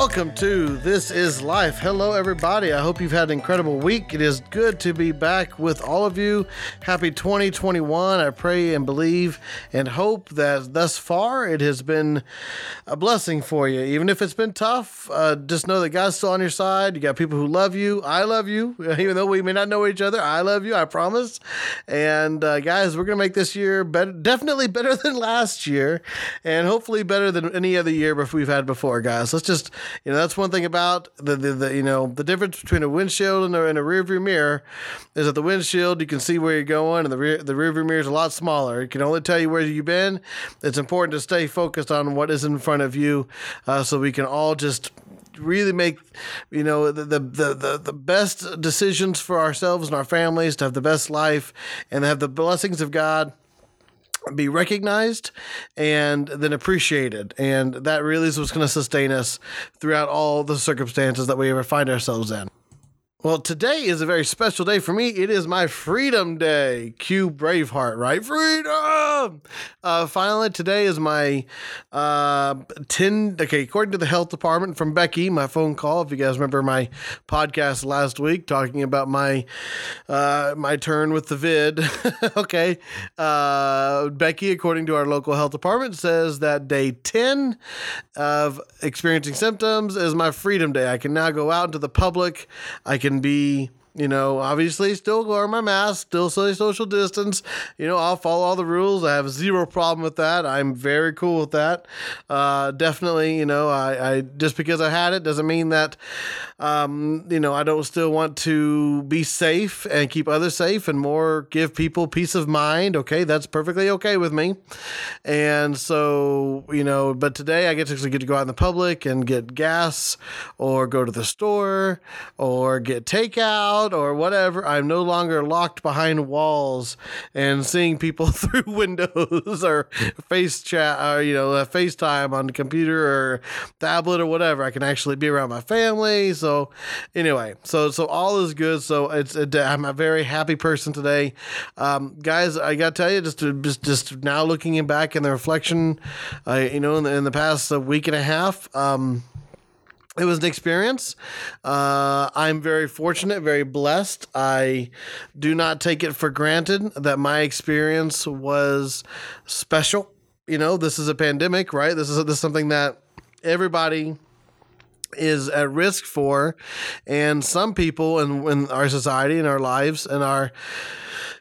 Welcome to This Is Life. Hello, everybody. I hope you've had an incredible week. It is good to be back with all of you. Happy 2021. I pray and believe and hope that thus far it has been a blessing for you. Even if it's been tough, uh, just know that God's still on your side. You got people who love you. I love you. Even though we may not know each other, I love you. I promise. And uh, guys, we're going to make this year better, definitely better than last year, and hopefully better than any other year we've had before, guys. Let's just you know, that's one thing about the, the, the you know, the difference between a windshield and a, and a rear view mirror is that the windshield, you can see where you're going, and the rear, the rear view mirror is a lot smaller. It can only tell you where you've been. It's important to stay focused on what is in front of you uh, so we can all just really make you know the, the the the best decisions for ourselves and our families to have the best life and have the blessings of God be recognized and then appreciated. And that really is what's going to sustain us throughout all the circumstances that we ever find ourselves in. Well, today is a very special day for me. It is my Freedom Day. Cue Braveheart, right? Freedom! Uh, finally, today is my uh, 10. Okay, according to the health department from Becky, my phone call. If you guys remember my podcast last week talking about my uh, my turn with the vid. okay. Uh, Becky, according to our local health department, says that day 10 of experiencing symptoms is my Freedom Day. I can now go out into the public. I can can be you know, obviously still wear my mask, still say social distance. You know, I'll follow all the rules. I have zero problem with that. I'm very cool with that. Uh, definitely, you know, I, I just because I had it doesn't mean that, um, you know, I don't still want to be safe and keep others safe and more give people peace of mind. Okay, that's perfectly okay with me. And so, you know, but today I get to actually get to go out in the public and get gas or go to the store or get takeout out or whatever, I'm no longer locked behind walls and seeing people through windows or face chat or, you know, FaceTime on the computer or tablet or whatever. I can actually be around my family. So, anyway, so so all is good. So it's I'm a very happy person today, um, guys. I got to tell you, just just just now looking back in the reflection, uh, you know, in the, in the past week and a half. Um, it was an experience. Uh, I'm very fortunate, very blessed. I do not take it for granted that my experience was special. You know, this is a pandemic, right? This is this is something that everybody is at risk for, and some people in, in our society, in our lives, in our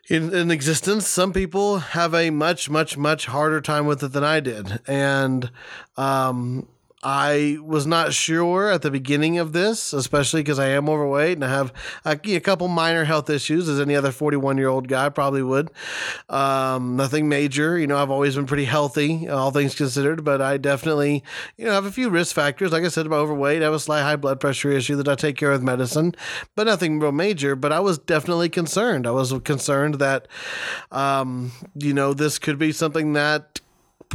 in, in existence, some people have a much, much, much harder time with it than I did, and um, I was not sure at the beginning of this, especially because I am overweight and I have a, a, couple minor health issues, as any other 41 year old guy probably would. Um, nothing major. You know, I've always been pretty healthy, all things considered, but I definitely, you know, have a few risk factors. Like I said, about overweight, I have a slight high blood pressure issue that I take care of with medicine, but nothing real major. But I was definitely concerned. I was concerned that, um, you know, this could be something that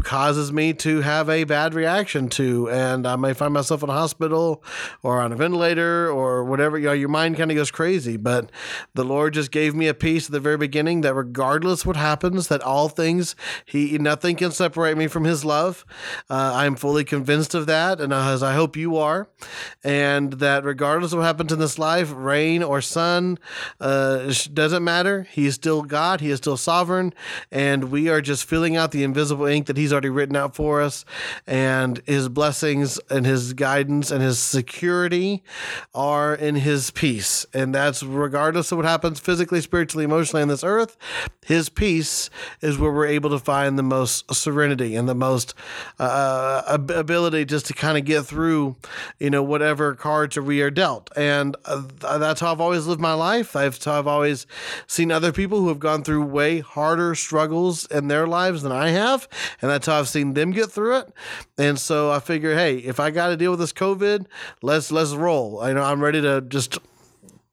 causes me to have a bad reaction to, and I may find myself in a hospital or on a ventilator or whatever. You know, your mind kind of goes crazy. But the Lord just gave me a peace at the very beginning that regardless what happens, that all things, He nothing can separate me from His love. Uh, I'm fully convinced of that, and as I hope you are, and that regardless of what happens in this life, rain or sun, uh, doesn't matter. He is still God. He is still sovereign, and we are just filling out the invisible ink that He He's already written out for us, and His blessings and His guidance and His security are in His peace. And that's regardless of what happens physically, spiritually, emotionally on this earth, His peace is where we're able to find the most serenity and the most uh, ability just to kind of get through, you know, whatever cards we are dealt. And uh, that's how I've always lived my life. I've, I've always seen other people who have gone through way harder struggles in their lives than I have. And that's how I've seen them get through it. And so I figure, hey, if I got to deal with this COVID, let's let's roll. I know I'm ready to just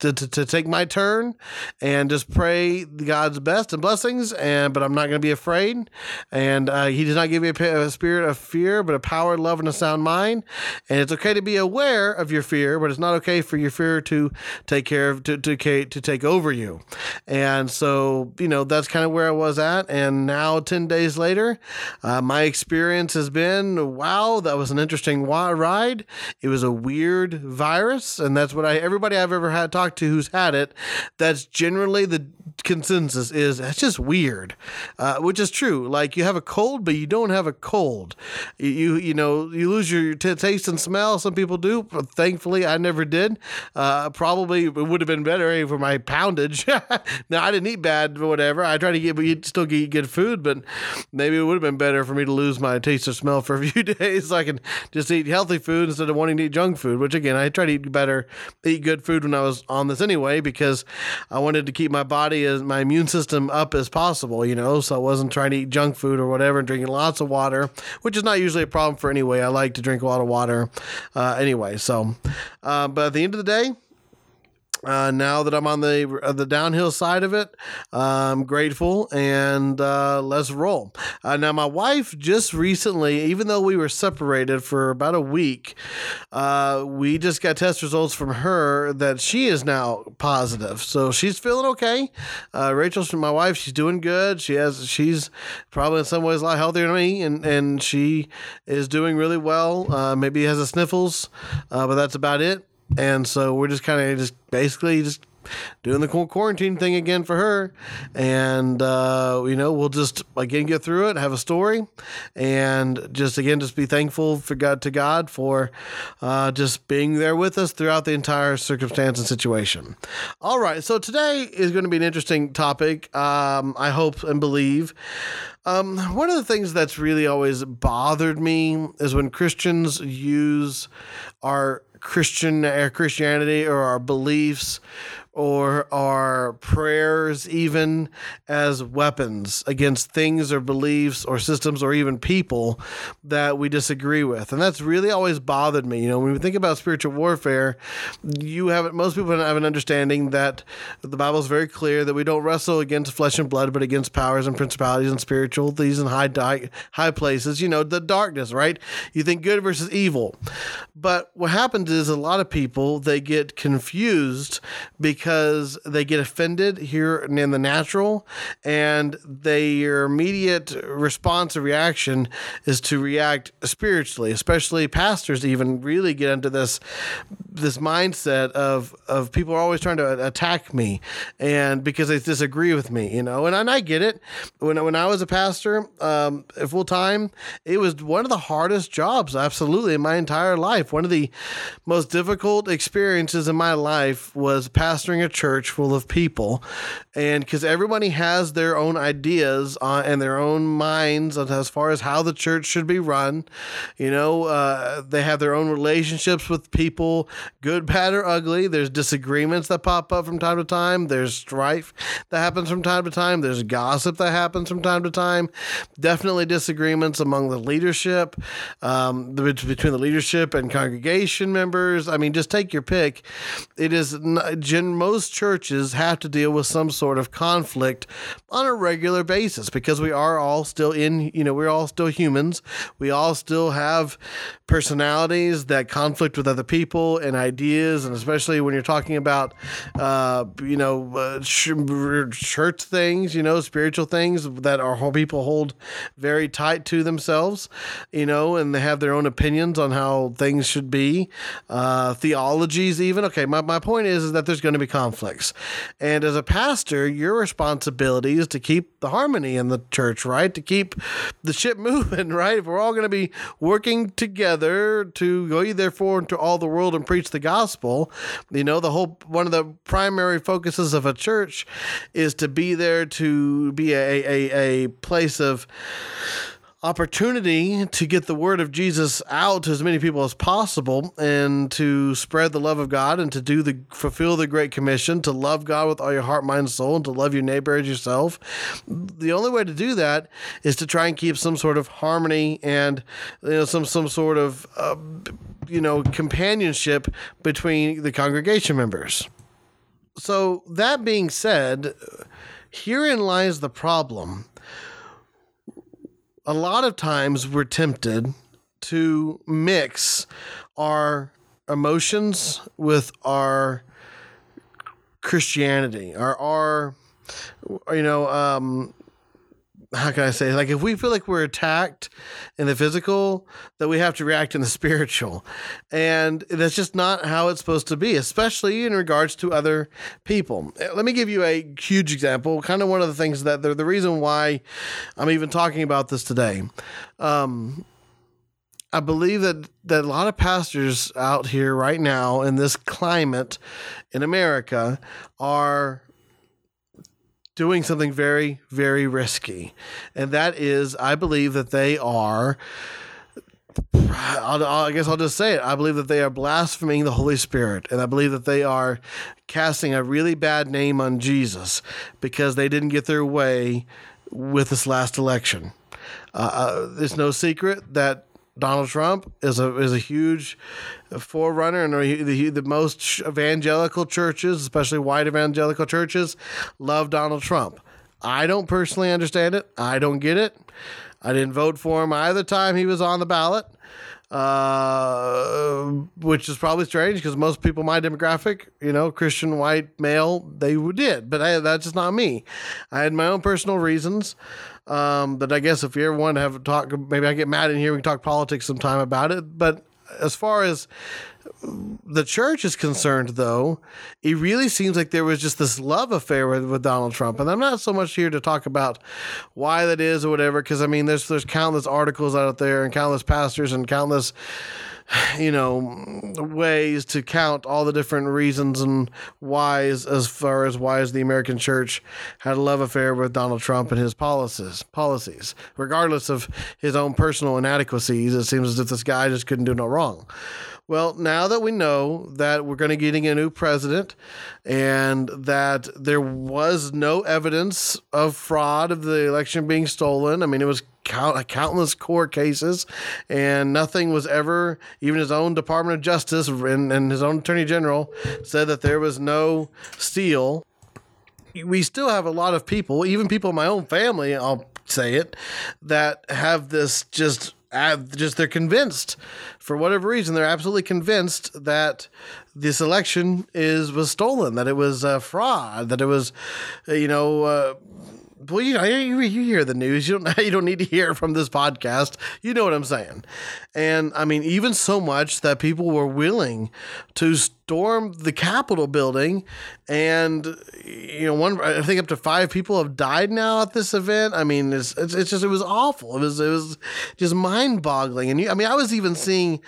to, to, to, take my turn and just pray God's best and blessings. And but I'm not going to be afraid. And uh, He does not give me a, a, spirit of fear, but a power, love, and a sound mind. And it's okay to be aware of your fear, but it's not okay for your fear to take care of to to, to take over you. And so you know that's kind of where I was at. And now ten days later, uh, my experience has been wow, that was an interesting ride. It was a weird virus, and that's what I everybody I've ever had talked to who's had it, that's generally the consensus is that's just weird, uh, which is true. Like you have a cold, but you don't have a cold. You you know you lose your t- taste and smell. Some people do. But thankfully, I never did. Uh, probably it would have been better for my poundage. now I didn't eat bad, or whatever. I tried to get, but still eat good food. But maybe it would have been better for me to lose my taste or smell for a few days. So I can just eat healthy food instead of wanting to eat junk food. Which again, I try to eat better, eat good food when I was on this anyway because I wanted to keep my body as my immune system up as possible, you know. So I wasn't trying to eat junk food or whatever, and drinking lots of water, which is not usually a problem for anyway. I like to drink a lot of water uh, anyway. So, uh, but at the end of the day, uh, now that I'm on the uh, the downhill side of it, I'm grateful and uh, let's roll. Uh, now, my wife just recently, even though we were separated for about a week, uh, we just got test results from her that she is now positive. So she's feeling okay. Uh, Rachel's my wife. She's doing good. She has she's probably in some ways a lot healthier than me, and and she is doing really well. maybe has a sniffles, but that's about it. And so we're just kind of just basically just doing the cool quarantine thing again for her. And, uh, you know, we'll just again get through it, have a story, and just again, just be thankful for God to God for uh, just being there with us throughout the entire circumstance and situation. All right. So today is going to be an interesting topic. Um, I hope and believe. Um, one of the things that's really always bothered me is when Christians use our Christian or Christianity or our beliefs or our prayers even as weapons against things or beliefs or systems or even people that we disagree with. And that's really always bothered me. You know, when we think about spiritual warfare, you have most people don't have an understanding that the Bible is very clear that we don't wrestle against flesh and blood, but against powers and principalities and spiritual things in high di- high places. You know, the darkness, right? You think good versus evil. But what happens is a lot of people they get confused because they get offended here in the natural, and their immediate response or reaction is to react spiritually. Especially pastors even really get into this this mindset of of people are always trying to attack me, and because they disagree with me, you know. And, and I get it. When when I was a pastor, um, full time, it was one of the hardest jobs, absolutely, in my entire life. One of the most difficult experiences in my life was pastoring a church full of people, and because everybody has their own ideas on, and their own minds as far as how the church should be run. You know, uh, they have their own relationships with people, good, bad, or ugly. There's disagreements that pop up from time to time. There's strife that happens from time to time. There's gossip that happens from time to time. Definitely disagreements among the leadership, um, between the leadership and congregation members. I mean, just take your pick. It is most churches have to deal with some sort of conflict on a regular basis because we are all still in, you know, we're all still humans. We all still have personalities that conflict with other people and ideas, and especially when you're talking about, uh, you know, uh, church things, you know, spiritual things that our people hold very tight to themselves, you know, and they have their own opinions on how things should be, uh, theologies, even. Okay, my, my point is, is that there's going to be conflicts. And as a pastor, your responsibility is to keep the harmony in the church, right? To keep the ship moving, right? If we're all going to be working together to go ye therefore into all the world and preach the gospel, you know, the whole one of the primary focuses of a church is to be there to be a, a, a place of opportunity to get the word of Jesus out to as many people as possible and to spread the love of God and to do the fulfill the great commission to love God with all your heart, mind, soul and to love your neighbor as yourself. The only way to do that is to try and keep some sort of harmony and you know some some sort of uh, you know companionship between the congregation members. so that being said, herein lies the problem. A lot of times we're tempted to mix our emotions with our Christianity or our, you know, um, how can I say like if we feel like we're attacked in the physical, that we have to react in the spiritual. And that's just not how it's supposed to be, especially in regards to other people. Let me give you a huge example, kind of one of the things that the reason why I'm even talking about this today. Um, I believe that, that a lot of pastors out here right now in this climate in America are doing something very, very risky. And that is, I believe that they are. I'll, i guess I'll just say it. I believe that they are blaspheming the Holy Spirit, and I believe that they are casting a really bad name on Jesus because they didn't get their way with this last election. Uh, uh, it's no secret that Donald Trump is a is a huge forerunner, and the, the most evangelical churches, especially white evangelical churches, love Donald Trump. I don't personally understand it. I don't get it. I didn't vote for him either time he was on the ballot, uh, which is probably strange because most people my demographic, you know, Christian white male, they did, but I, that's just not me. I had my own personal reasons. Um, but I guess if you ever want to have a talk, maybe I get mad in here. We can talk politics sometime about it. But as far as the church is concerned, though, it really seems like there was just this love affair with, with Donald Trump, and I'm not so much here to talk about why that is or whatever, because I mean, there's there's countless articles out there and countless pastors and countless you know, ways to count all the different reasons and whys as far as why the American church had a love affair with Donald Trump and his policies. Policies, regardless of his own personal inadequacies, it seems as if this guy just couldn't do no wrong. Well, now that we know that we're going to getting a new president and that there was no evidence of fraud of the election being stolen, I mean, it was count, countless court cases, and nothing was ever, even his own Department of Justice and, and his own Attorney General said that there was no steal. We still have a lot of people, even people in my own family, I'll say it, that have this just just they're convinced for whatever reason they're absolutely convinced that this election is was stolen that it was a fraud that it was you know uh, well, you know, you, you hear the news. You don't. You don't need to hear from this podcast. You know what I'm saying. And I mean, even so much that people were willing to storm the Capitol building, and you know, one I think up to five people have died now at this event. I mean, it's it's, it's just it was awful. It was it was just mind boggling. And you, I mean, I was even seeing,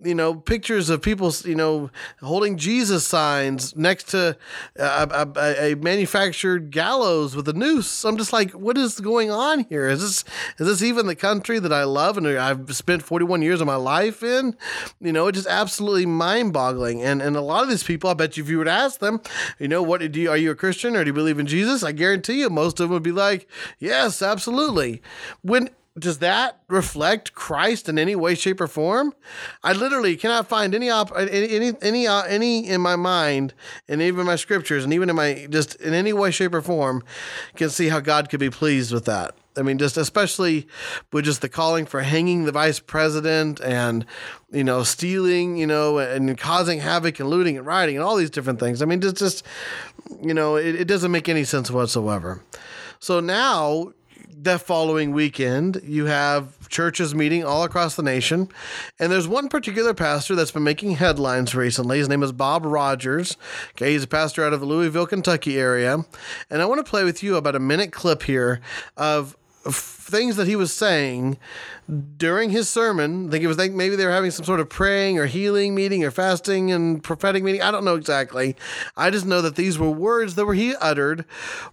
you know, pictures of people, you know, holding Jesus signs next to a, a, a manufactured gallows with a noose. I'm just like, what is going on here? Is this is this even the country that I love and I've spent 41 years of my life in? You know, it's just absolutely mind boggling. And and a lot of these people, I bet you if you would ask them, you know, what do you, are you a Christian or do you believe in Jesus? I guarantee you, most of them would be like, yes, absolutely. When does that reflect Christ in any way, shape, or form? I literally cannot find any op- any any uh, any in my mind, and even my scriptures, and even in my just in any way, shape, or form, can see how God could be pleased with that. I mean, just especially with just the calling for hanging the vice president and, you know, stealing, you know, and causing havoc and looting and rioting and all these different things. I mean, it's just, you know, it, it doesn't make any sense whatsoever. So now that following weekend, you have churches meeting all across the nation. And there's one particular pastor that's been making headlines recently. His name is Bob Rogers. Okay, he's a pastor out of the Louisville, Kentucky area. And I want to play with you about a minute clip here of things that he was saying during his sermon. I think it was like maybe they were having some sort of praying or healing meeting or fasting and prophetic meeting. I don't know exactly. I just know that these were words that were he uttered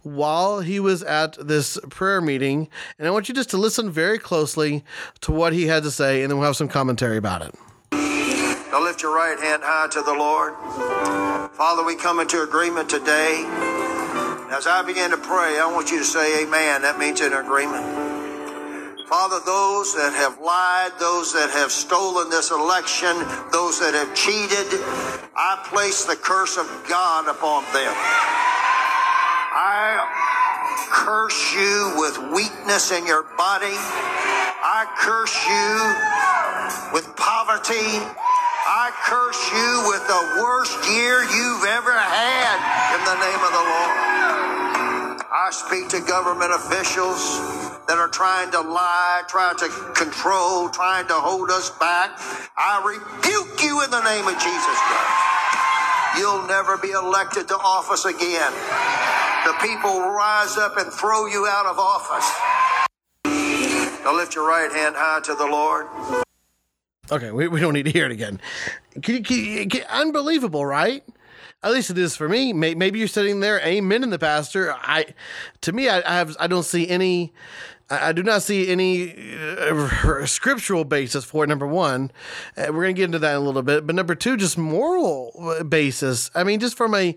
while he was at this prayer meeting. And I want you just to listen very closely to what he had to say, and then we'll have some commentary about it. Now lift your right hand high to the Lord. Father, we come into agreement today. As I begin to pray, I want you to say amen. That means an agreement. Father, those that have lied, those that have stolen this election, those that have cheated, I place the curse of God upon them. I curse you with weakness in your body. I curse you with poverty. I curse you with the worst year you've ever had in the name of the Lord. I speak to government officials that are trying to lie, trying to control, trying to hold us back. I rebuke you in the name of Jesus Christ. You'll never be elected to office again. The people rise up and throw you out of office. Now lift your right hand high to the Lord. Okay, we, we don't need to hear it again. Can can can- unbelievable, right? At least it is for me. Maybe you're sitting there, amen, in the pastor. I, to me, I, I have, I don't see any, I, do not see any uh, scriptural basis for it. Number one, uh, we're gonna get into that in a little bit. But number two, just moral uh, basis. I mean, just from a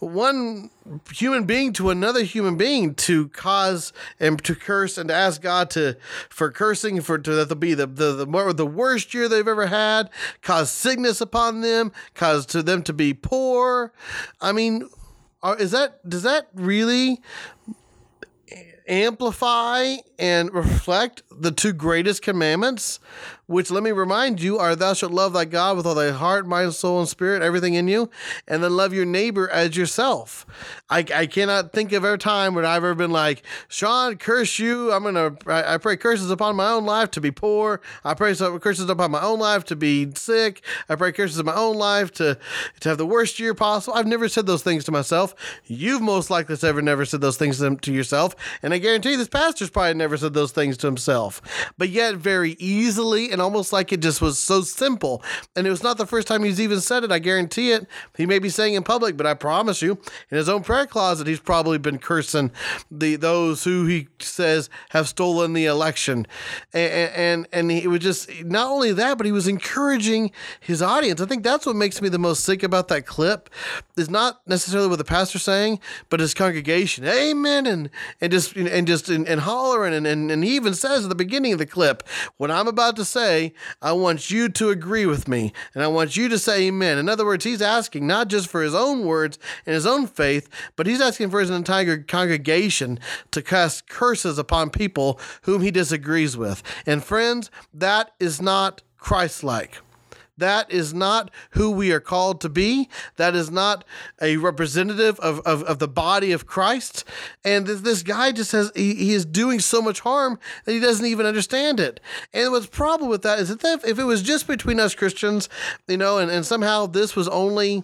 one human being to another human being to cause and to curse and to ask God to for cursing for to that to be the the the, more, the worst year they've ever had, cause sickness upon them, cause to them to be poor. I mean, are, is that does that really amplify and reflect the two greatest commandments, which let me remind you are thou shalt love thy God with all thy heart, mind, soul, and spirit, everything in you, and then love your neighbor as yourself. I, I cannot think of a time when I've ever been like, Sean, curse you. I'm gonna I, pray curses upon my own life to be poor. I pray curses upon my own life to be sick. I pray curses in my own life to to have the worst year possible. I've never said those things to myself. You've most likely ever never said those things to, yourself, and I guarantee this pastor's probably never said those things to himself. But yet, very easily almost like it just was so simple. And it was not the first time he's even said it. I guarantee it. He may be saying in public, but I promise you, in his own prayer closet, he's probably been cursing the those who he says have stolen the election. And and and he was just not only that, but he was encouraging his audience. I think that's what makes me the most sick about that clip. Is not necessarily what the pastor's saying, but his congregation, Amen, and and just and just and, and hollering, and, and and he even says at the beginning of the clip, "What I'm about to say, I want you to agree with me, and I want you to say Amen." In other words, he's asking not just for his own words and his own faith, but he's asking for his entire congregation to cast curses upon people whom he disagrees with. And friends, that is not Christ-like. That is not who we are called to be. That is not a representative of, of, of the body of Christ. And this, this guy just says he, he is doing so much harm that he doesn't even understand it. And what's the problem with that is that if, if it was just between us Christians, you know, and, and somehow this was only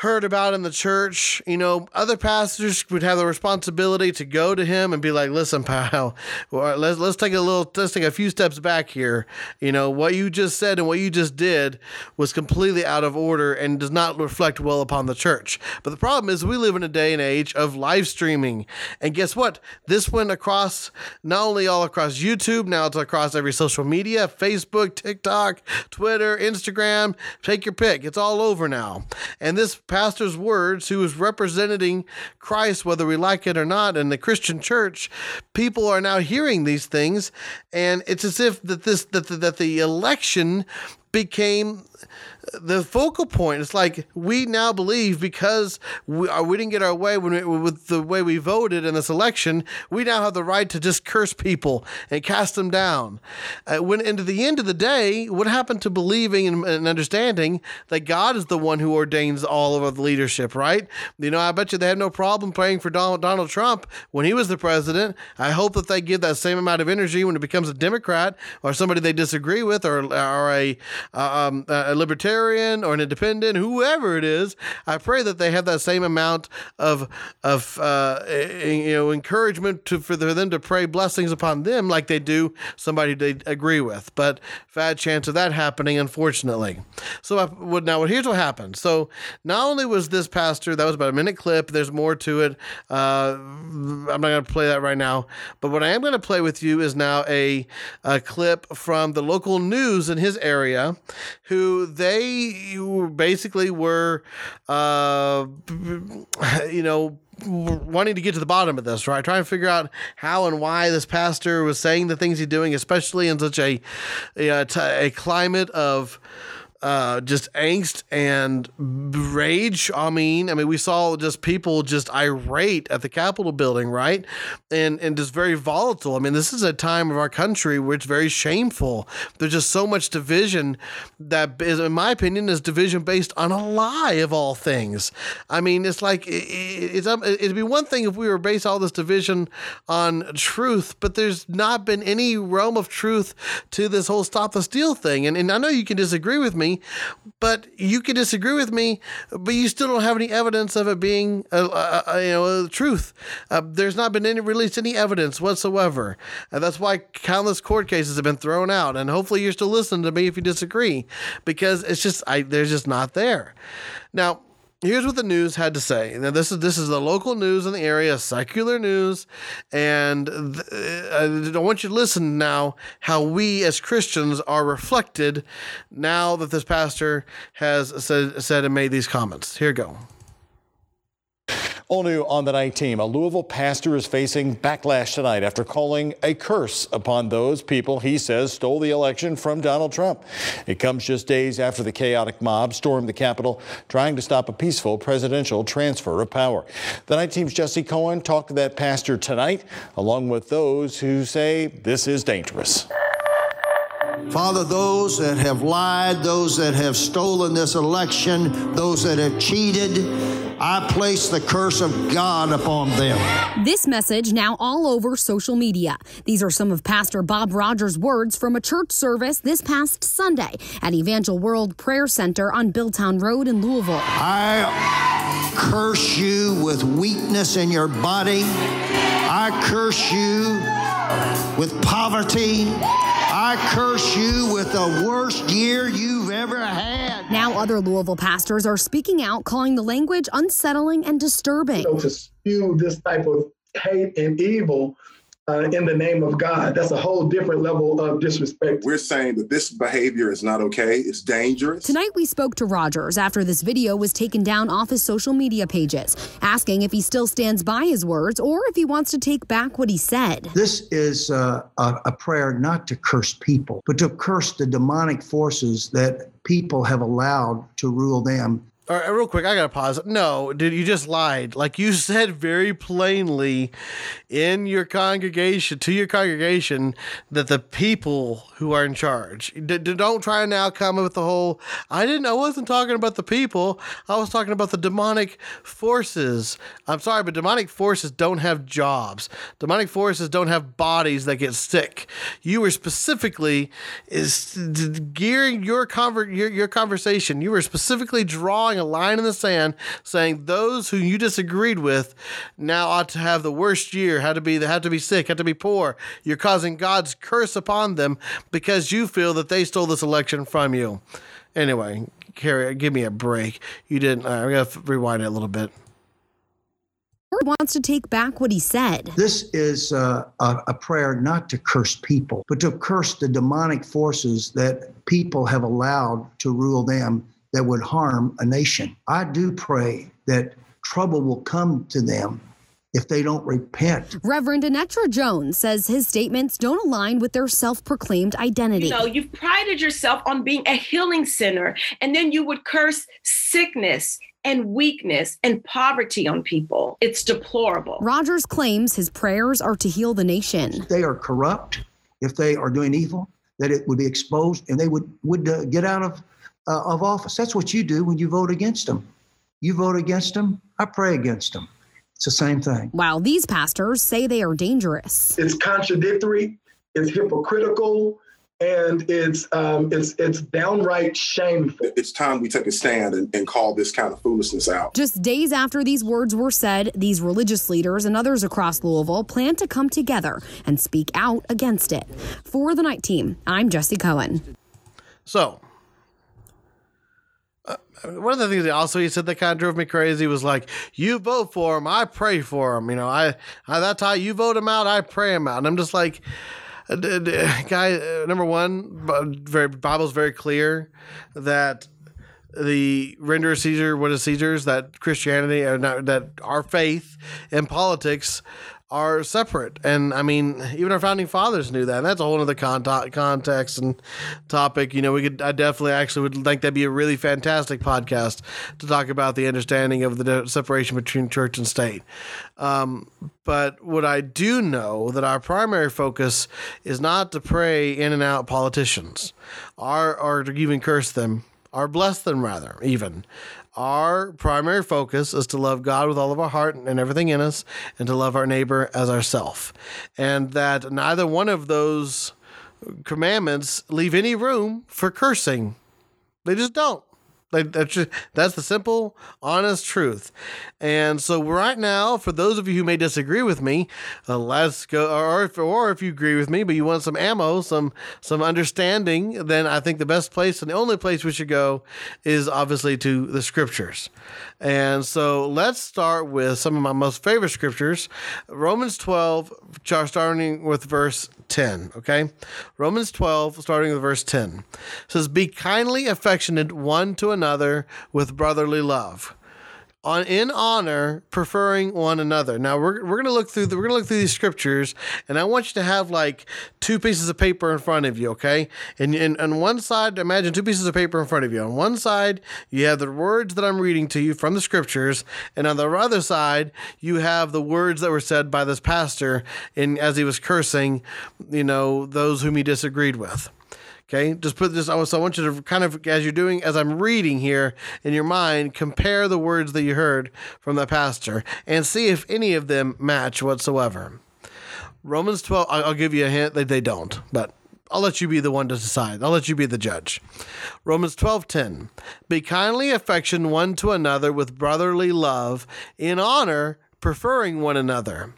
heard about in the church, you know, other pastors would have the responsibility to go to him and be like, "Listen, pal, let's let's take a little, let's take a few steps back here. You know, what you just said and what you just did was completely out of order and does not reflect well upon the church." But the problem is, we live in a day and age of live streaming, and guess what? This went across not only all across YouTube, now it's across every social media: Facebook, TikTok, Twitter, Instagram. Take your pick. It's all over now, and this pastor's words, who is representing Christ, whether we like it or not, in the Christian church, people are now hearing these things, and it's as if that this that the, that the election became the focal point. It's like we now believe because we, uh, we didn't get our way when we, with the way we voted in this election, we now have the right to just curse people and cast them down. Uh, when into the end of the day, what happened to believing and, and understanding that God is the one who ordains all of the leadership, right? You know, I bet you they had no problem praying for Donald, Donald Trump when he was the president. I hope that they give that same amount of energy when it becomes a Democrat or somebody they disagree with or, or a, uh, um, a libertarian or an independent, whoever it is. I pray that they have that same amount of of uh, you know encouragement to for them to pray blessings upon them like they do somebody they agree with. But bad chance of that happening, unfortunately. So I would now. Here's what happened. So not only was this pastor that was about a minute clip. There's more to it. Uh, I'm not going to play that right now. But what I am going to play with you is now a, a clip from the local news in his area who they basically were, uh, you know, wanting to get to the bottom of this, right? Trying to figure out how and why this pastor was saying the things he's doing, especially in such a a, a climate of uh, just angst and rage. I mean, I mean, we saw just people just irate at the Capitol building, right? And and just very volatile. I mean, this is a time of our country where it's very shameful. There's just so much division that is, in my opinion, is division based on a lie of all things. I mean, it's like it, it's um, it'd be one thing if we were based all this division on truth, but there's not been any realm of truth to this whole stop the steal thing. And and I know you can disagree with me but you can disagree with me, but you still don't have any evidence of it being, a, a, a you know, a truth. Uh, there's not been any released any evidence whatsoever, and that's why countless court cases have been thrown out. And hopefully, you're still listening to me if you disagree, because it's just I, they're just not there. Now, here's what the news had to say. Now this is this is the local news in the area, secular news, and th- uh, I want you to listen now how we as Christians are reflected now that this pastor has said said and made these comments. Here you go. All new on the night team. A Louisville pastor is facing backlash tonight after calling a curse upon those people he says stole the election from Donald Trump. It comes just days after the chaotic mob stormed the Capitol trying to stop a peaceful presidential transfer of power. The night team's Jesse Cohen talked to that pastor tonight, along with those who say this is dangerous. Father, those that have lied, those that have stolen this election, those that have cheated, I place the curse of God upon them. This message now all over social media. These are some of Pastor Bob Rogers' words from a church service this past Sunday at Evangel World Prayer Center on Billtown Road in Louisville. I curse you with weakness in your body. I curse you with poverty. I curse you with the worst year you've ever had. Now, other Louisville pastors are speaking out, calling the language unsettling and disturbing. So to spew this type of hate and evil uh, in the name of God. That's a whole different level of disrespect. We're saying that this behavior is not okay. It's dangerous. Tonight, we spoke to Rogers after this video was taken down off his social media pages, asking if he still stands by his words or if he wants to take back what he said. This is uh, a, a prayer not to curse people, but to curse the demonic forces that people have allowed to rule them all right, real quick, I gotta pause. No, dude, you just lied. Like you said very plainly in your congregation to your congregation that the people who are in charge. D- don't try and now come with the whole. I didn't. I wasn't talking about the people. I was talking about the demonic forces. I'm sorry, but demonic forces don't have jobs. Demonic forces don't have bodies that get sick. You were specifically is gearing your conver- your, your conversation. You were specifically drawing a line in the sand saying those who you disagreed with now ought to have the worst year, had to be they had to be sick, had to be poor. You're causing God's curse upon them because you feel that they stole this election from you. Anyway, Carrie, give me a break. You didn't. Uh, I got to rewind it a little bit wants to take back what he said. This is uh, a, a, prayer not to curse people, but to curse the demonic forces that people have allowed to rule them that would harm a nation. I do pray that trouble will come to them if they don't repent. Reverend Anetra Jones says his statements don't align with their self proclaimed identity. You know, you've prided yourself on being a healing center, and then you would curse sickness and weakness and poverty on people. It's deplorable. Rogers claims his prayers are to heal the nation. If they are corrupt, if they are doing evil, that it would be exposed and they would, would uh, get out of uh, of office. That's what you do when you vote against them. You vote against them, I pray against them. It's the same thing. While these pastors say they are dangerous, it's contradictory, it's hypocritical, and it's um, it's it's downright shameful. It's time we take a stand and, and, call this kind of foolishness out. Just days after these words were said, these religious leaders and others across Louisville plan to come together and speak out against it. For the night team, I'm Jesse Cohen. So one of the things also he said that kind of drove me crazy was like, "You vote for him, I pray for him." You know, I, I that's how you vote him out, I pray him out. And I'm just like, uh, guy, uh, number one, very Bible's very clear that the render Caesar what is Caesar's that Christianity or not, that our faith in politics are separate. And I mean, even our founding fathers knew that. And that's a whole other con- context and topic. You know, we could, I definitely actually would think that'd be a really fantastic podcast to talk about the understanding of the separation between church and state. Um, but what I do know that our primary focus is not to pray in and out politicians or, or to even curse them or bless them rather, even. Our primary focus is to love God with all of our heart and everything in us, and to love our neighbor as ourself. And that neither one of those commandments leave any room for cursing. They just don't. That's just, that's the simple, honest truth. And so right now, for those of you who may disagree with me, uh, let's go. Or if, or if you agree with me, but you want some ammo, some some understanding, then I think the best place and the only place we should go is obviously to the scriptures. And so let's start with some of my most favorite scriptures, Romans 12, starting with verse 10. Okay. Romans 12, starting with verse 10 says, Be kindly affectionate one to another with brotherly love on in honor preferring one another. Now we're, we're gonna look through the, we're gonna look through these scriptures and i want you to have like two pieces of paper in front of you okay? And, and on one side imagine two pieces of paper in front of you. On one side you have the words that i'm reading to you from the scriptures and on the other side you have the words that were said by this pastor in as he was cursing you know those whom he disagreed with Okay, just put this. So I want you to kind of, as you're doing, as I'm reading here in your mind, compare the words that you heard from the pastor and see if any of them match whatsoever. Romans 12, I'll give you a hint that they don't, but I'll let you be the one to decide. I'll let you be the judge. Romans 12:10. Be kindly affection one to another with brotherly love, in honor, preferring one another.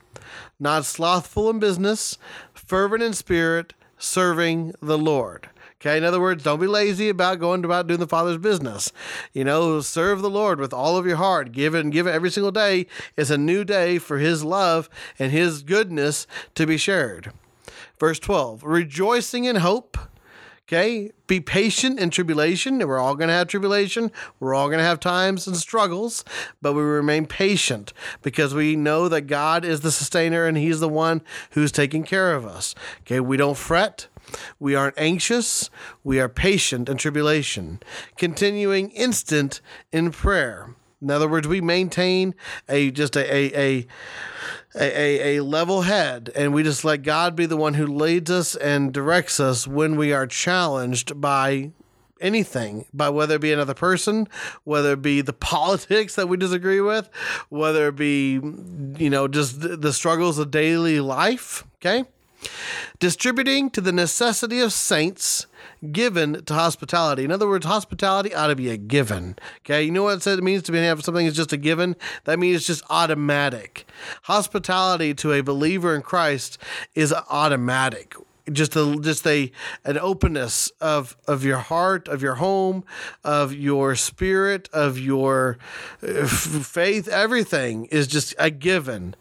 Not slothful in business, fervent in spirit, serving the Lord. Okay, in other words, don't be lazy about going about doing the Father's business. You know, serve the Lord with all of your heart. Give and give it every single day. It's a new day for His love and His goodness to be shared. Verse 12, rejoicing in hope. Okay, be patient in tribulation. We're all going to have tribulation. We're all going to have times and struggles, but we remain patient because we know that God is the sustainer and He's the one who's taking care of us. Okay, we don't fret. We aren't anxious. We are patient in tribulation, continuing instant in prayer. In other words, we maintain a just a a, a a, a, level head, and we just let God be the one who leads us and directs us when we are challenged by anything, by whether it be another person, whether it be the politics that we disagree with, whether it be, you know, just the struggles of daily life. Okay distributing to the necessity of saints given to hospitality. In other words, hospitality ought to be a given. Okay, you know what it means to be have something is just a given. That means it's just automatic. Hospitality to a believer in Christ is automatic. Just a just a an openness of of your heart, of your home, of your spirit, of your uh, faith. Everything is just a given.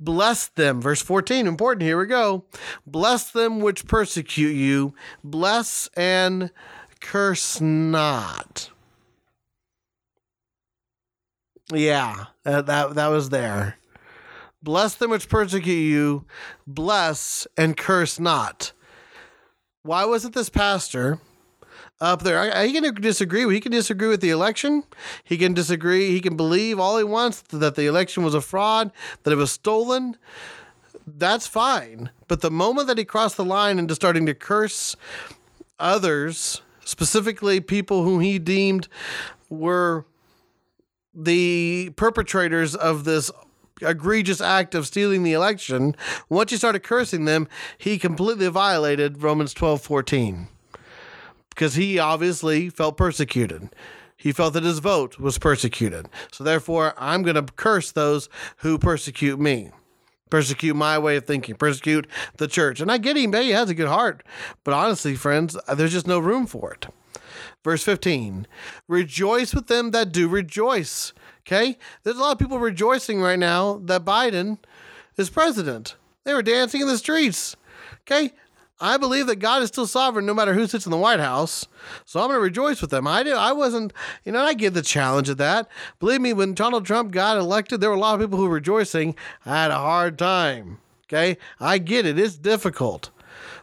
Bless them. Verse 14, important. Here we go. Bless them which persecute you. Bless and curse not. Yeah, that, that, that was there. Bless them which persecute you. Bless and curse not. Why was it this pastor up there. He can disagree. He can disagree with the election. He can disagree. He can believe all he wants that the election was a fraud, that it was stolen. That's fine. But the moment that he crossed the line into starting to curse others, specifically people whom he deemed were the perpetrators of this egregious act of stealing the election, once you started cursing them, he completely violated Romans 12 14 because he obviously felt persecuted. He felt that his vote was persecuted. So therefore, I'm going to curse those who persecute me, persecute my way of thinking, persecute the church. And I get him, he has a good heart. But honestly, friends, uh, there's just no room for it. Verse 15 Rejoice with them that do rejoice. Okay? There's a lot of people rejoicing right now that Biden is president. They were dancing in the streets. Okay, I believe that God is still sovereign no matter who sits in the White House. So I'm going to rejoice with them. I do. I wasn't, you know, I get the challenge of that. Believe me, when Donald Trump got elected, there were a lot of people who were rejoicing. I had a hard time. Okay, I get it. It's difficult.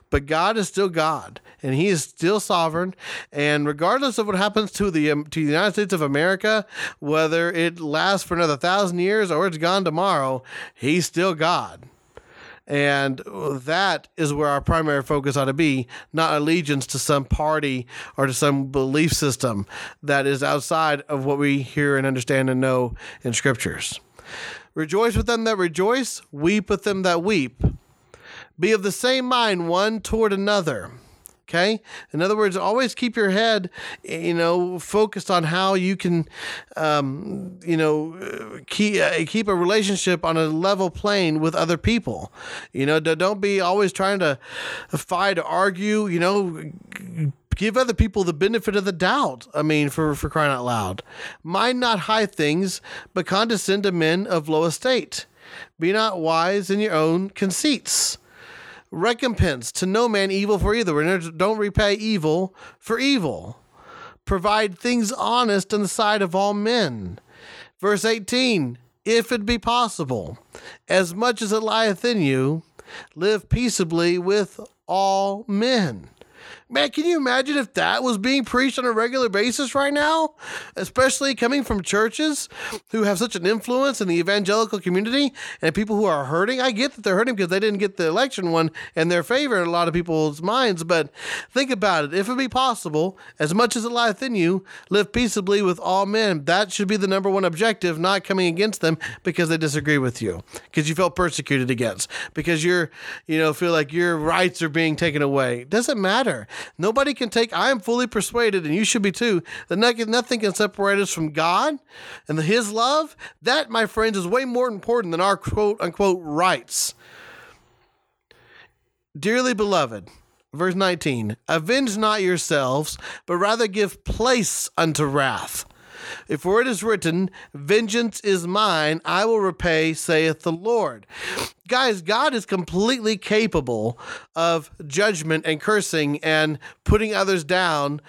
But God is still God, and He is still sovereign. And regardless of what happens to the um, to the United States of America, whether it lasts for another thousand years or it's gone tomorrow, He's still God. And that is where our primary focus ought to be, not allegiance to some party or to some belief system that is outside of what we hear and understand and know in scriptures. Rejoice with them that rejoice, weep with them that weep. Be of the same mind one toward another. Okay. In other words, always keep your head, you know, focused on how you can, um, you know, keep uh, keep a relationship on a level plane with other people. You know, don't be always trying to fight, argue. You know, give other people the benefit of the doubt. I mean, for for crying out loud, mind not high things, but condescend to men of low estate. Be not wise in your own conceits recompense to no man evil for either. Don't repay evil for evil. Provide things honest in the sight of all men. Verse 18 If it be possible, as much as it lieth in you, live peaceably with all men. Man, can you imagine if that was being preached on a regular basis right now? Especially coming from churches who have such an influence in the evangelical community and people who are hurting. I get that they're hurting because they didn't get the election won in their favor in a lot of people's minds, but think about it. If it be possible, as much as it lieth in you, live peaceably with all men. That should be the number one objective, not coming against them because they disagree with you, because you felt persecuted against, because you're, you know, feel like your rights are being taken away. It doesn't matter. Nobody can take, I am fully persuaded, and you should be too, that nothing can separate us from God and His love. That, my friends, is way more important than our quote unquote rights. Dearly beloved, verse 19, avenge not yourselves, but rather give place unto wrath. For it is written, Vengeance is mine, I will repay, saith the Lord. Guys, God is completely capable of judgment and cursing and putting others down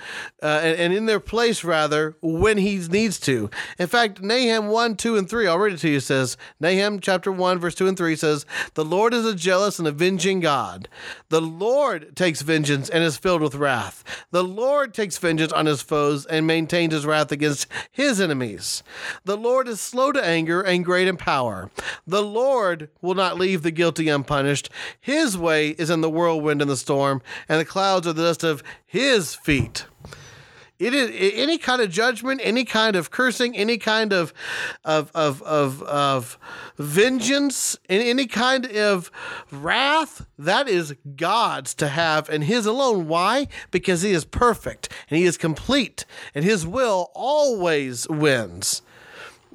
uh, and, and, in their place, rather, when he needs to. In fact, Nahum 1, 2, and 3, I'll read it to you, says, Nahum chapter 1, verse 2 and 3 says, The Lord is a jealous and avenging God. The Lord takes vengeance and is filled with wrath. The Lord takes vengeance on his foes and maintains his wrath against his enemies. The Lord is slow to anger and great in power. The Lord will not leave leave the guilty unpunished. His way is in the whirlwind and the storm, and the clouds are the dust of his feet. It is any kind of judgment, any kind of cursing, any kind of of of of, of vengeance, and any kind of wrath. That is God's to have, and His alone. Why? Because He is perfect and He is complete, and His will always wins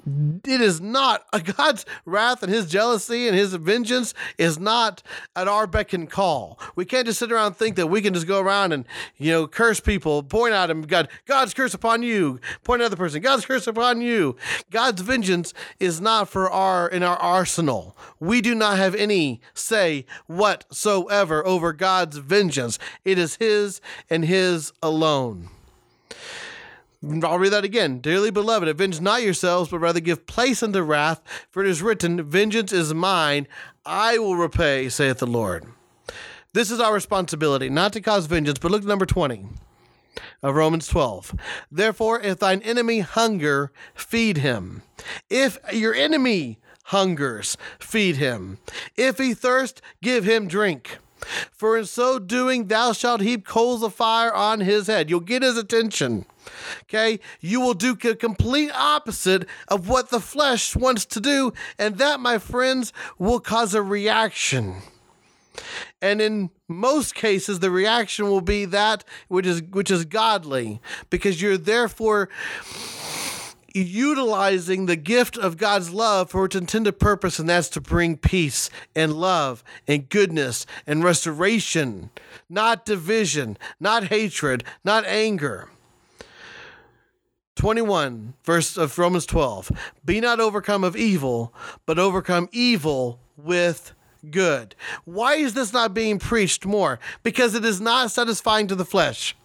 it is not God's wrath and his jealousy and his vengeance is not at our beck and call. We can't just sit around and think that we can just go around and, you know, curse people, point at them, God, God's curse upon you, point at another person, God's curse upon you. God's vengeance is not for our in our arsenal. We do not have any say whatsoever over God's vengeance. It is his and his alone. I'll read that again. Dearly beloved, avenge not yourselves, but rather give place unto wrath, for it is written, Vengeance is mine, I will repay, saith the Lord. This is our responsibility, not to cause vengeance, but look at number 20 of Romans 12. Therefore, if thine enemy hunger, feed him. If your enemy hungers, feed him. If he thirst, give him drink. For in so doing, thou shalt heap coals of fire on his head. You'll get his attention. Okay? You will do the complete opposite of what the flesh wants to do. And that, my friends, will cause a reaction. And in most cases, the reaction will be that which is which is godly, because you're therefore utilizing the gift of God's love for its intended purpose, and that's to bring peace and love and goodness and restoration, not division, not hatred, not anger. 21, verse of Romans 12 Be not overcome of evil, but overcome evil with good. Why is this not being preached more? Because it is not satisfying to the flesh.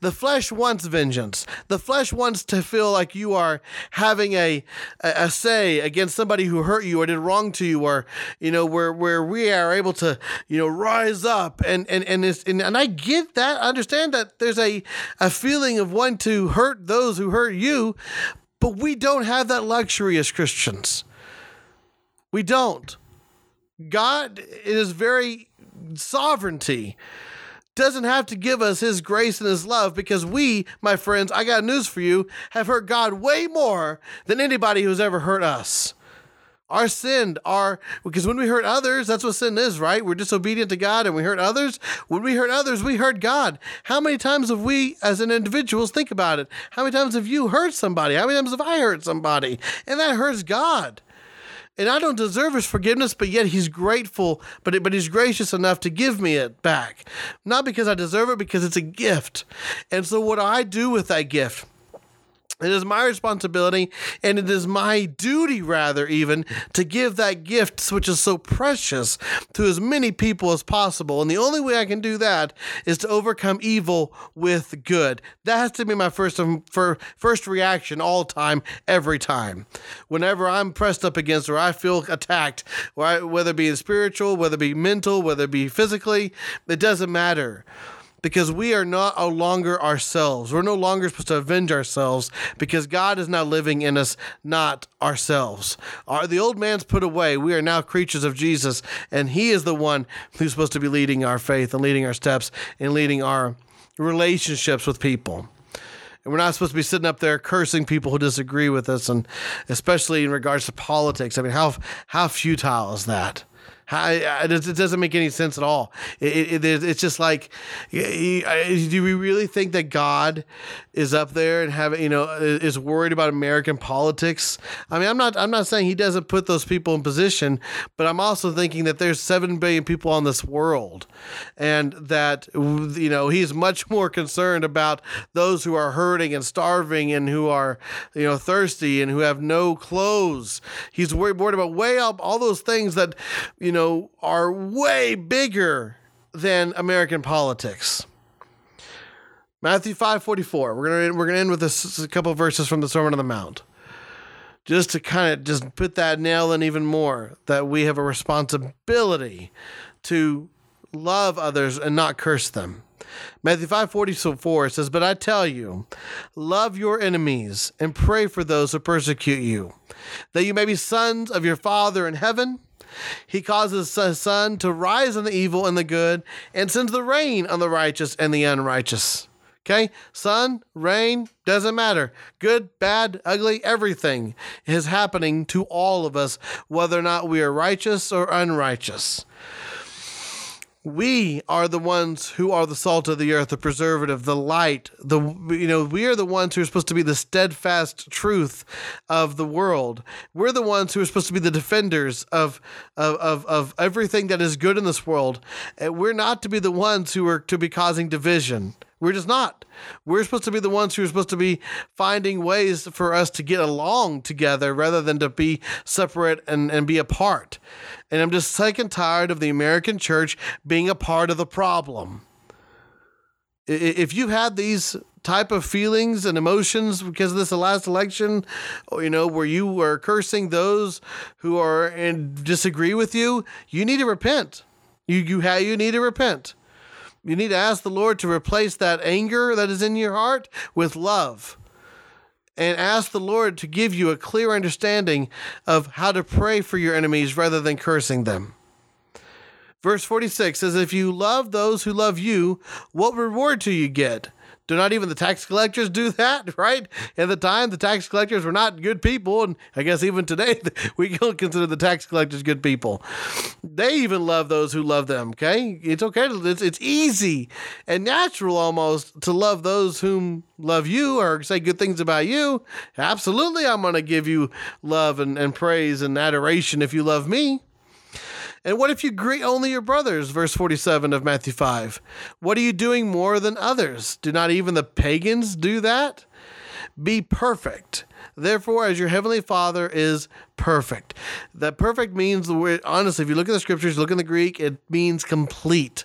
The flesh wants vengeance. The flesh wants to feel like you are having a, a, a say against somebody who hurt you or did wrong to you, or you know where where we are able to you know rise up and and and and, and I get that. I understand that there's a a feeling of wanting to hurt those who hurt you, but we don't have that luxury as Christians. We don't. God is very sovereignty doesn't have to give us his grace and his love because we, my friends, I got news for you, have hurt God way more than anybody who's ever hurt us. Our sin, our because when we hurt others, that's what sin is, right? We're disobedient to God and we hurt others. When we hurt others, we hurt God. How many times have we as an individuals think about it? How many times have you hurt somebody? How many times have I hurt somebody? And that hurts God and I don't deserve his forgiveness, but yet he's grateful, but but he's gracious enough to give me it back. Not because I deserve it, because it's a gift. And so what I do with that gift? It is my responsibility and it is my duty, rather, even to give that gift, which is so precious, to as many people as possible. And the only way I can do that is to overcome evil with good. That has to be my first, um, first reaction all time, every time. Whenever I'm pressed up against or I feel attacked, whether it be spiritual, whether it be mental, whether it be physically, it doesn't matter because we are not no longer ourselves. We're no longer supposed to avenge ourselves because God is now living in us, not ourselves. Our, the old man's put away. We are now creatures of Jesus, and He is the one who's supposed to be leading our faith and leading our steps and leading our relationships with people. And we're not supposed to be sitting up there cursing people who disagree with us, and especially in regards to politics. I mean, how how futile is that? Uh, it doesn't make any sense at all. It, it, it's just like, do we really think that God is up there and have you know is worried about American politics? I mean, I'm not I'm not saying he doesn't put those people in position, but I'm also thinking that there's seven billion people on this world, and that you know he's much more concerned about those who are hurting and starving and who are you know thirsty and who have no clothes. He's worried, worried about way up all those things that you know know, are way bigger than American politics. Matthew 5:44. We're going to we're going to end with this, a couple verses from the Sermon on the Mount. Just to kind of just put that nail in even more that we have a responsibility to love others and not curse them. Matthew 5:44 says, "But I tell you, love your enemies and pray for those who persecute you, that you may be sons of your Father in heaven." He causes the sun to rise on the evil and the good, and sends the rain on the righteous and the unrighteous. Okay? Sun, rain, doesn't matter. Good, bad, ugly, everything is happening to all of us, whether or not we are righteous or unrighteous we are the ones who are the salt of the earth, the preservative, the light. The you know we are the ones who are supposed to be the steadfast truth of the world. We're the ones who are supposed to be the defenders of of of, of everything that is good in this world. And we're not to be the ones who are to be causing division. We're just not. We're supposed to be the ones who are supposed to be finding ways for us to get along together rather than to be separate and, and be apart. And I'm just sick and tired of the American church being a part of the problem. If you had these type of feelings and emotions because of this last election, you know, where you were cursing those who are and disagree with you, you need to repent. You you have you need to repent. You need to ask the Lord to replace that anger that is in your heart with love. And ask the Lord to give you a clear understanding of how to pray for your enemies rather than cursing them. Verse 46 says, If you love those who love you, what reward do you get? Do not even the tax collectors do that, right? At the time, the tax collectors were not good people. And I guess even today, we don't consider the tax collectors good people. They even love those who love them, okay? It's okay. To, it's, it's easy and natural almost to love those whom love you or say good things about you. Absolutely, I'm going to give you love and, and praise and adoration if you love me. And what if you greet only your brothers? Verse 47 of Matthew 5. What are you doing more than others? Do not even the pagans do that? Be perfect. Therefore, as your heavenly Father is perfect. That perfect means the word, honestly, if you look at the scriptures, look in the Greek, it means complete.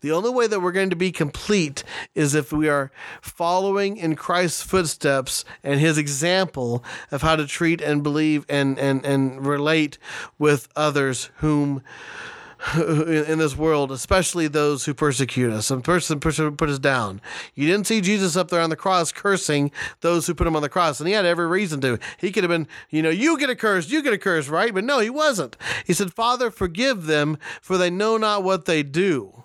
The only way that we're going to be complete is if we are following in Christ's footsteps and his example of how to treat and believe and, and, and relate with others whom in this world, especially those who persecute us and person put us down. You didn't see Jesus up there on the cross cursing those who put him on the cross, and he had every reason to. He could have been, you know, you get a curse, you get a curse, right? But no, he wasn't. He said, Father, forgive them, for they know not what they do.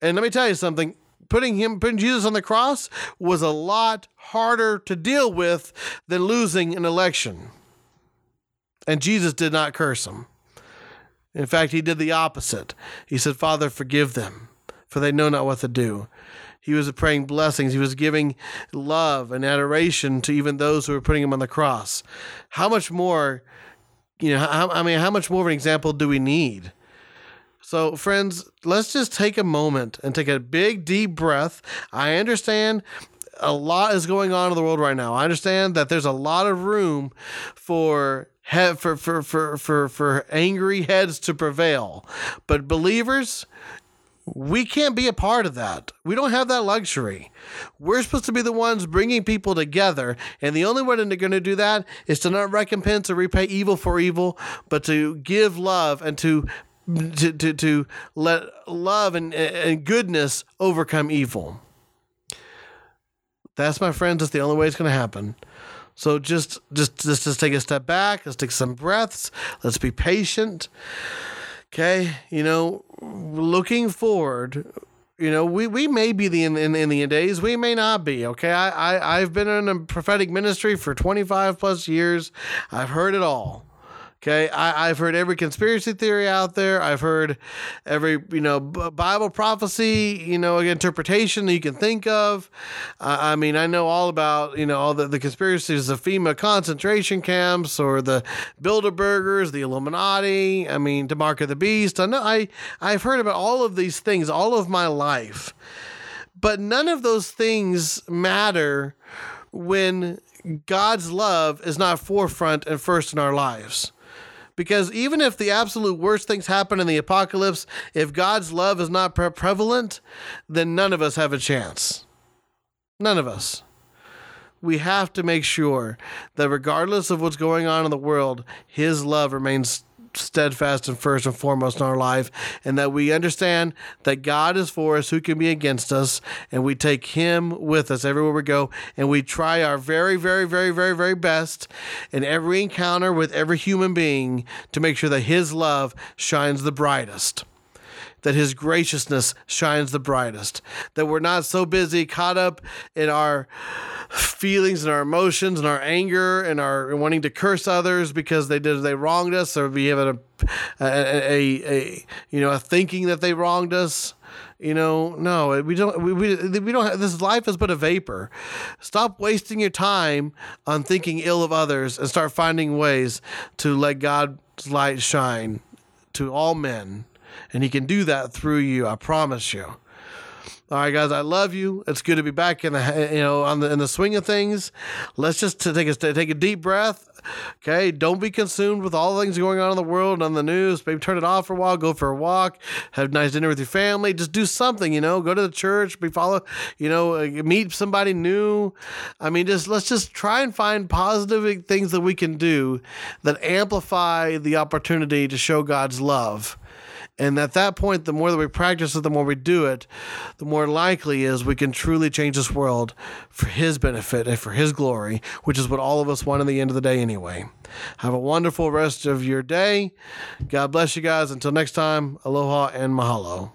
And let me tell you something putting him putting Jesus on the cross was a lot harder to deal with than losing an election. And Jesus did not curse him. In fact, he did the opposite. He said, Father, forgive them, for they know not what to do. He was praying blessings. He was giving love and adoration to even those who were putting him on the cross. How much more, you know, how, I mean, how much more of an example do we need? So, friends, let's just take a moment and take a big, deep breath. I understand a lot is going on in the world right now. I understand that there's a lot of room for for, for, for, for, for angry heads to prevail. But believers, we can't be a part of that. We don't have that luxury. We're supposed to be the ones bringing people together. And the only way they're going to do that is to not recompense or repay evil for evil, but to give love and to to, to, to let love and, and goodness overcome evil. That's my friends. That's the only way it's going to happen. So just, just, just, just take a step back. Let's take some breaths. Let's be patient. Okay. You know, looking forward, you know, we, we may be the in, in, in the days, we may not be. Okay. I, I, I've been in a prophetic ministry for 25 plus years. I've heard it all. Okay, I, have heard every conspiracy theory out there. I've heard every you know Bible prophecy, you know, interpretation that you can think of. Uh, I mean, I know all about you know all the, the conspiracies of FEMA concentration camps or the Bilderbergers, the Illuminati. I mean, to mark of the beast. I know I I've heard about all of these things all of my life, but none of those things matter when God's love is not forefront and first in our lives. Because even if the absolute worst things happen in the apocalypse, if God's love is not pre- prevalent, then none of us have a chance. None of us. We have to make sure that regardless of what's going on in the world, His love remains steadfast and first and foremost in our life, and that we understand that God is for us, who can be against us, and we take Him with us everywhere we go, and we try our very, very, very, very, very best in every encounter with every human being to make sure that His love shines the brightest that his graciousness shines the brightest. That we're not so busy caught up in our feelings and our emotions and our anger and our wanting to curse others because they did they wronged us or we have a a, a, a you know a thinking that they wronged us you know no we don't we, we, we don't have, this life is but a vapor stop wasting your time on thinking ill of others and start finding ways to let god's light shine to all men and he can do that through you i promise you all right, guys, I love you. It's good to be back in the you know on the in the swing of things. Let's just take a take a deep breath. Okay, don't be consumed with all the things going on in the world and on the news. Maybe turn it off for a while. Go for a walk. Have a nice dinner with your family. Just do something. You know, go to the church. Be follow. You know, uh, meet somebody new. I mean, just let's just try and find positive things that we can do that amplify the opportunity to show God's love and at that point, the more that we practice it, the more we do it, the more likely is we can truly change this world for His benefit and for His glory, which is what all of us want in the end of the day anyway. Have a wonderful rest of your day. God bless you guys. Until next time, aloha and mahalo.